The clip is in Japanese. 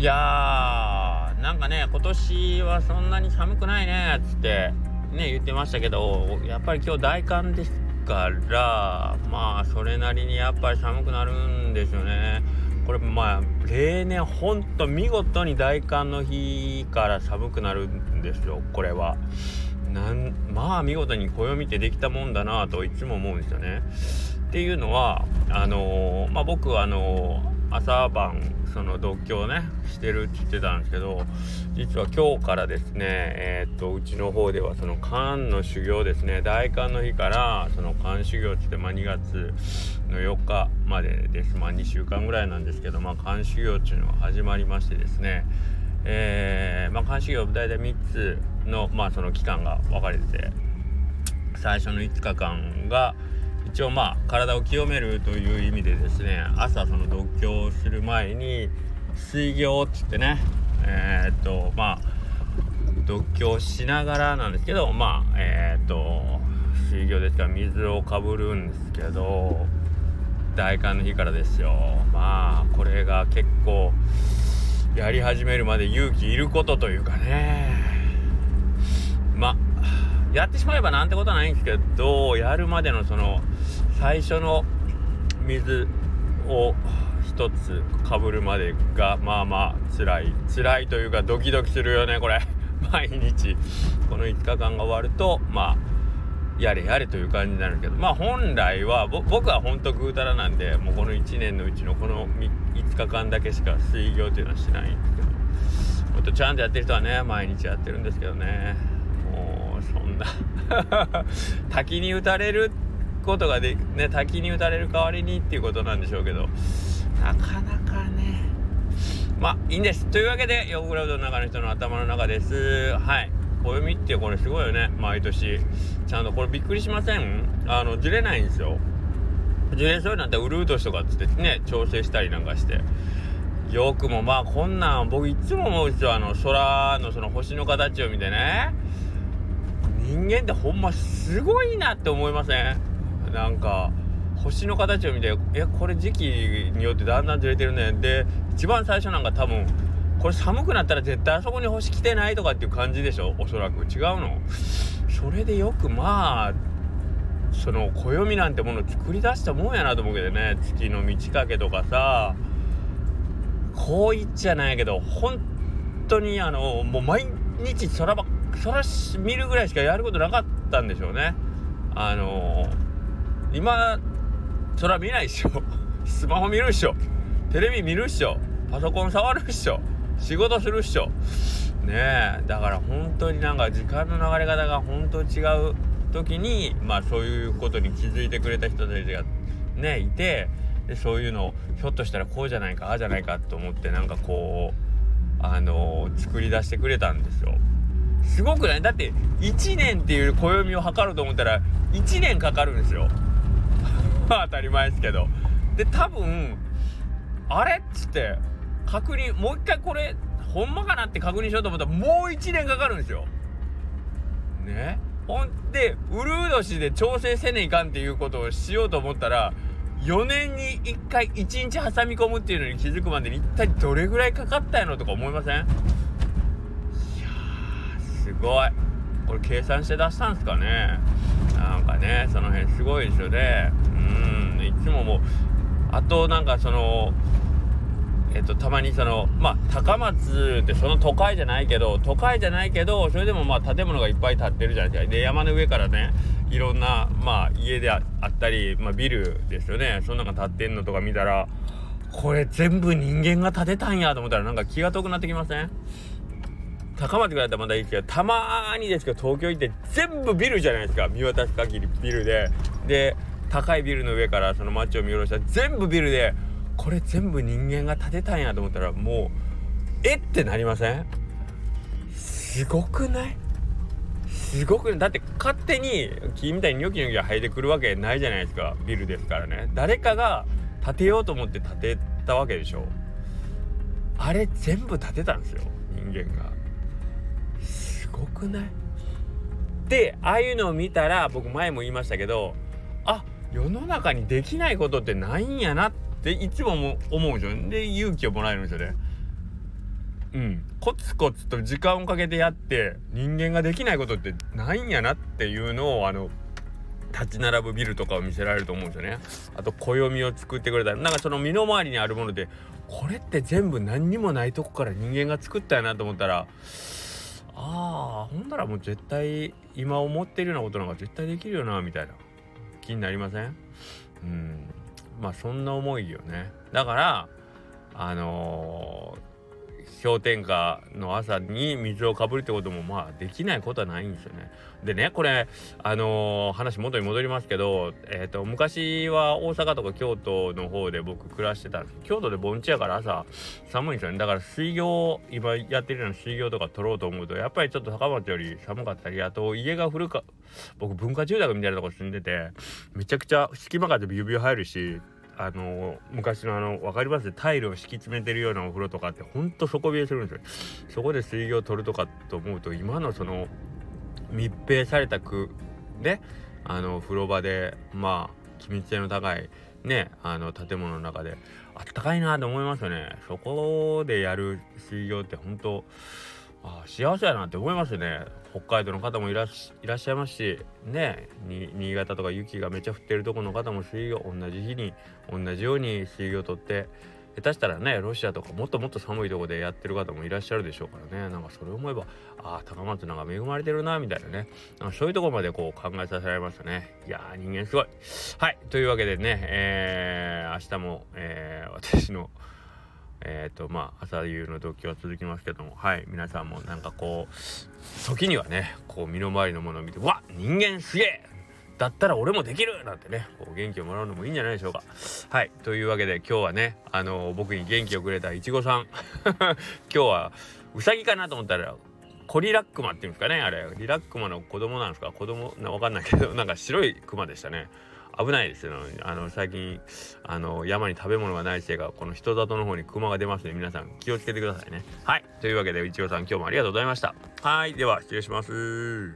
いやーなんかね今年はそんなに寒くないねっつってね言ってましたけどやっぱり今日大寒ですからまあそれなりにやっぱり寒くなるんですよねこれまあ例年ほんと見事に大寒の日から寒くなるんですよこれは。なんまあ見事に暦ってできたもんだなといつも思うんですよね。っていうのはあのー、まあ僕はあのー、朝晩その独居をねしてるって言ってたんですけど実は今日からですねえー、っとうちの方ではその漢の修行ですね。大寒の日からその漢修行っつって、まあ、2月の4日までです。まあ2週間ぐらいなんですけどまあ漢修行っていうのが始まりましてですね。えー、まあ漢修行大体3つのまあその期間が分かれてて最初の5日間が一応まあ体を清めるという意味でですね朝その読経する前に水行っつってねえー、っとまあ読経しながらなんですけどまあえー、っと水行ですから水をかぶるんですけど大寒の日からですよ。まあこれが結構やり始めるまで勇気いることというかね。まあやってしまえばなんてことはないんですけどやるまでのその最初の水を一つかぶるまでがまあまあ辛い。辛いというかドキドキするよねこれ。毎日。この5日。間が終わるとまあやれやれという感じになるけど。まあ本来は僕は本当ぐうたらなんでもうこの1年のうちのこの5日間だけしか水行っていうのはしないんですけど。もっとちゃんとやってる人はね毎日やってるんですけどね。もうそんな。滝に打たれることがでね滝に打たれる代わりにっていうことなんでしょうけど。なかなかね。まあいいんです。というわけでヨーグラウドの中の人の頭の中です。はい。暦ってこれすごいよね。毎年。ちゃんとこれびっくりしません？あのずれないんですよ。ずれそうになったらウルー年とかっつってね調整したりなんかして。よくもまあこんなん僕いつも思うんですよ。あの空のその星の形を見てね。人間ってほんますごいなって思いません？なんか星の形を見てえこれ時期によってだんだんずれてるね。で一番最初なんか多分これ寒くなったら絶対あそこに星来てないとかっていう感じでしょ？おそらく。違うの？それでよくまあその暦なんてものを作り出したもんやなと思うけどね。月の満ち欠けとかさ。こう言っちゃないけど本当にあのもう毎日空ば空見るぐらいしかやることなかったんでしょうね。あの今空見ないっしょ。スマホ見るっしょ。テレビ見るっしょ。パソコン触るっしょ。仕事するっしょ。ねえ。だから本当になんか時間の流れ方が本当違う時にまあそういうことに気づいてくれた人たちがねいてでそういうのをひょっとしたらこうじゃないかああじゃないかと思ってなんかこうあのー、作り出してくれたんですよ。すごくない？だって1年っていう暦を測ろうと思ったら1年かかるんですよ。当たり前ですけど。で多分あれっつって確認もう一回これほんまかなって確認しようと思ったらもう1年かかるんですよ。ねほんでウルー年で調整せねいかんっていうことをしようと思ったら4年に1回1日挟み込むっていうのに気づくまでに一体どれぐらいかかったやろとか思いません？いやすごいこれ計算して出したんですかねなんかねその辺すごいですよねいつももうあとなんかそのえっと、たまにそのまあ高松ってその都会じゃないけど都会じゃないけどそれでもまあ建物がいっぱい建ってるじゃないですか。で山の上からねいろんなまあ家であったり、まあ、ビルですよね。そんなのが建ってんのとか見たらこれ全部人間が建てたんやと思ったらなんか気が遠くなってきません？高松ぐらいだったらまだいいですけどたまにですけど東京行って全部ビルじゃないですか。見渡す限りビルで。で高いビルの上からその街を見下ろした全部ビルでこれ全部人間が建てたんやと思ったらもうえってなりません？すごくない？すごくだって勝手に木みたいにニョキニョキ生えてくるわけないじゃないですかビルですからね。誰かが建てようと思って建てたわけでしょ。あれ全部建てたんですよ人間が。すごくない？でああいうのを見たら僕前も言いましたけど世の中にできないことってないんやなっていつも思うんですよで勇気をもらえるんですよね。うん。コツコツと時間をかけてやって人間ができないことってないんやなっていうのをあの立ち並ぶビルとかを見せられると思うんですよね。あと暦を作ってくれたりなんかその身の回りにあるものでこれって全部何にもないとこから人間が作ったやなと思ったらああほんならもう絶対今思ってるようなことなんか絶対できるよなみたいな気になりません？うん。まあそんな思いよね。だからあのー氷点下の朝に水をかぶるってこともまあできないことはないんですよね。でねこれあのー、話元に戻りますけど、えーと、昔は大阪とか京都の方で僕暮らしてたんです京都で盆地やから朝寒いんですよねだから水行今やってるような水行とか取ろうと思うとやっぱりちょっと高松より寒かったりあと家が古か僕文化住宅みたいなとこ住んでてめちゃくちゃ隙間風ビュービュー入るしあの昔のあの分かります？タイルを敷き詰めてるようなお風呂とかってほんと底冷えするんですよ。そこで水行を取るとかと思うと今のその密閉された区であの風呂場でまあ機密性の高いねあの建物の中であったかいなと思いますよね。そこでやる水行って本当あ幸せやなって思いますね。北海道の方もいらっしゃいますしね新潟とか雪がめちゃ降ってるとこの方も水魚同じ日に同じように水魚を取って下手したらねロシアとかもっともっと寒いとこでやってる方もいらっしゃるでしょうからね。なんかそれを思えばああ高松なんか恵まれてるなみたいなね。なそういうとこまでこう考えさせられましたね。いやー人間すごい。はいというわけでねえー、明日も、えー、私のえっ、ー、とまあ朝夕の動機は続きますけどもはい皆さんもなんかこう時にはねこう身の回りのものを見てわ人間すげえだったら俺もできるなんてねこう元気をもらうのもいいんじゃないでしょうか。はいというわけで今日はねあのー、僕に元気をくれたいちごさん 今日はうさぎかなと思ったらコリラックマっていうんですかねあれ。リラックマの子供なんですか？子供なわかんないけどなんか白いクマでしたね。危ないですよ。あの最近あの山に食べ物がないせいかこの人里の方にクマが出ますので皆さん気をつけてくださいね。はい。というわけでいちごさん今日もありがとうございました。はい。では失礼します。